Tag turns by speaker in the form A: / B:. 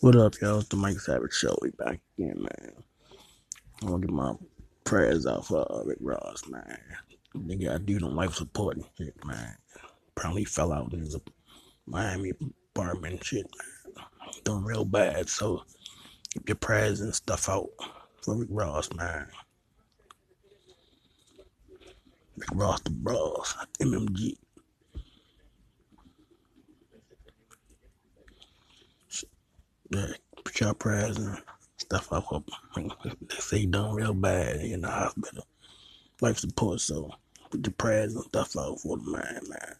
A: What up, y'all? It's the Mike Savage Show. We back again, man. I want to get my prayers out for uh, Rick Ross, man. Nigga, I do no life support and shit, man. Apparently fell out in his Miami apartment shit, man. Doing real bad, so keep your prayers and stuff out for Rick Ross, man. Rick Ross the Boss, MMG. Yeah, your prayers and stuff for They say done real bad in the hospital. Life support, so put your prayers and stuff out for the man, man.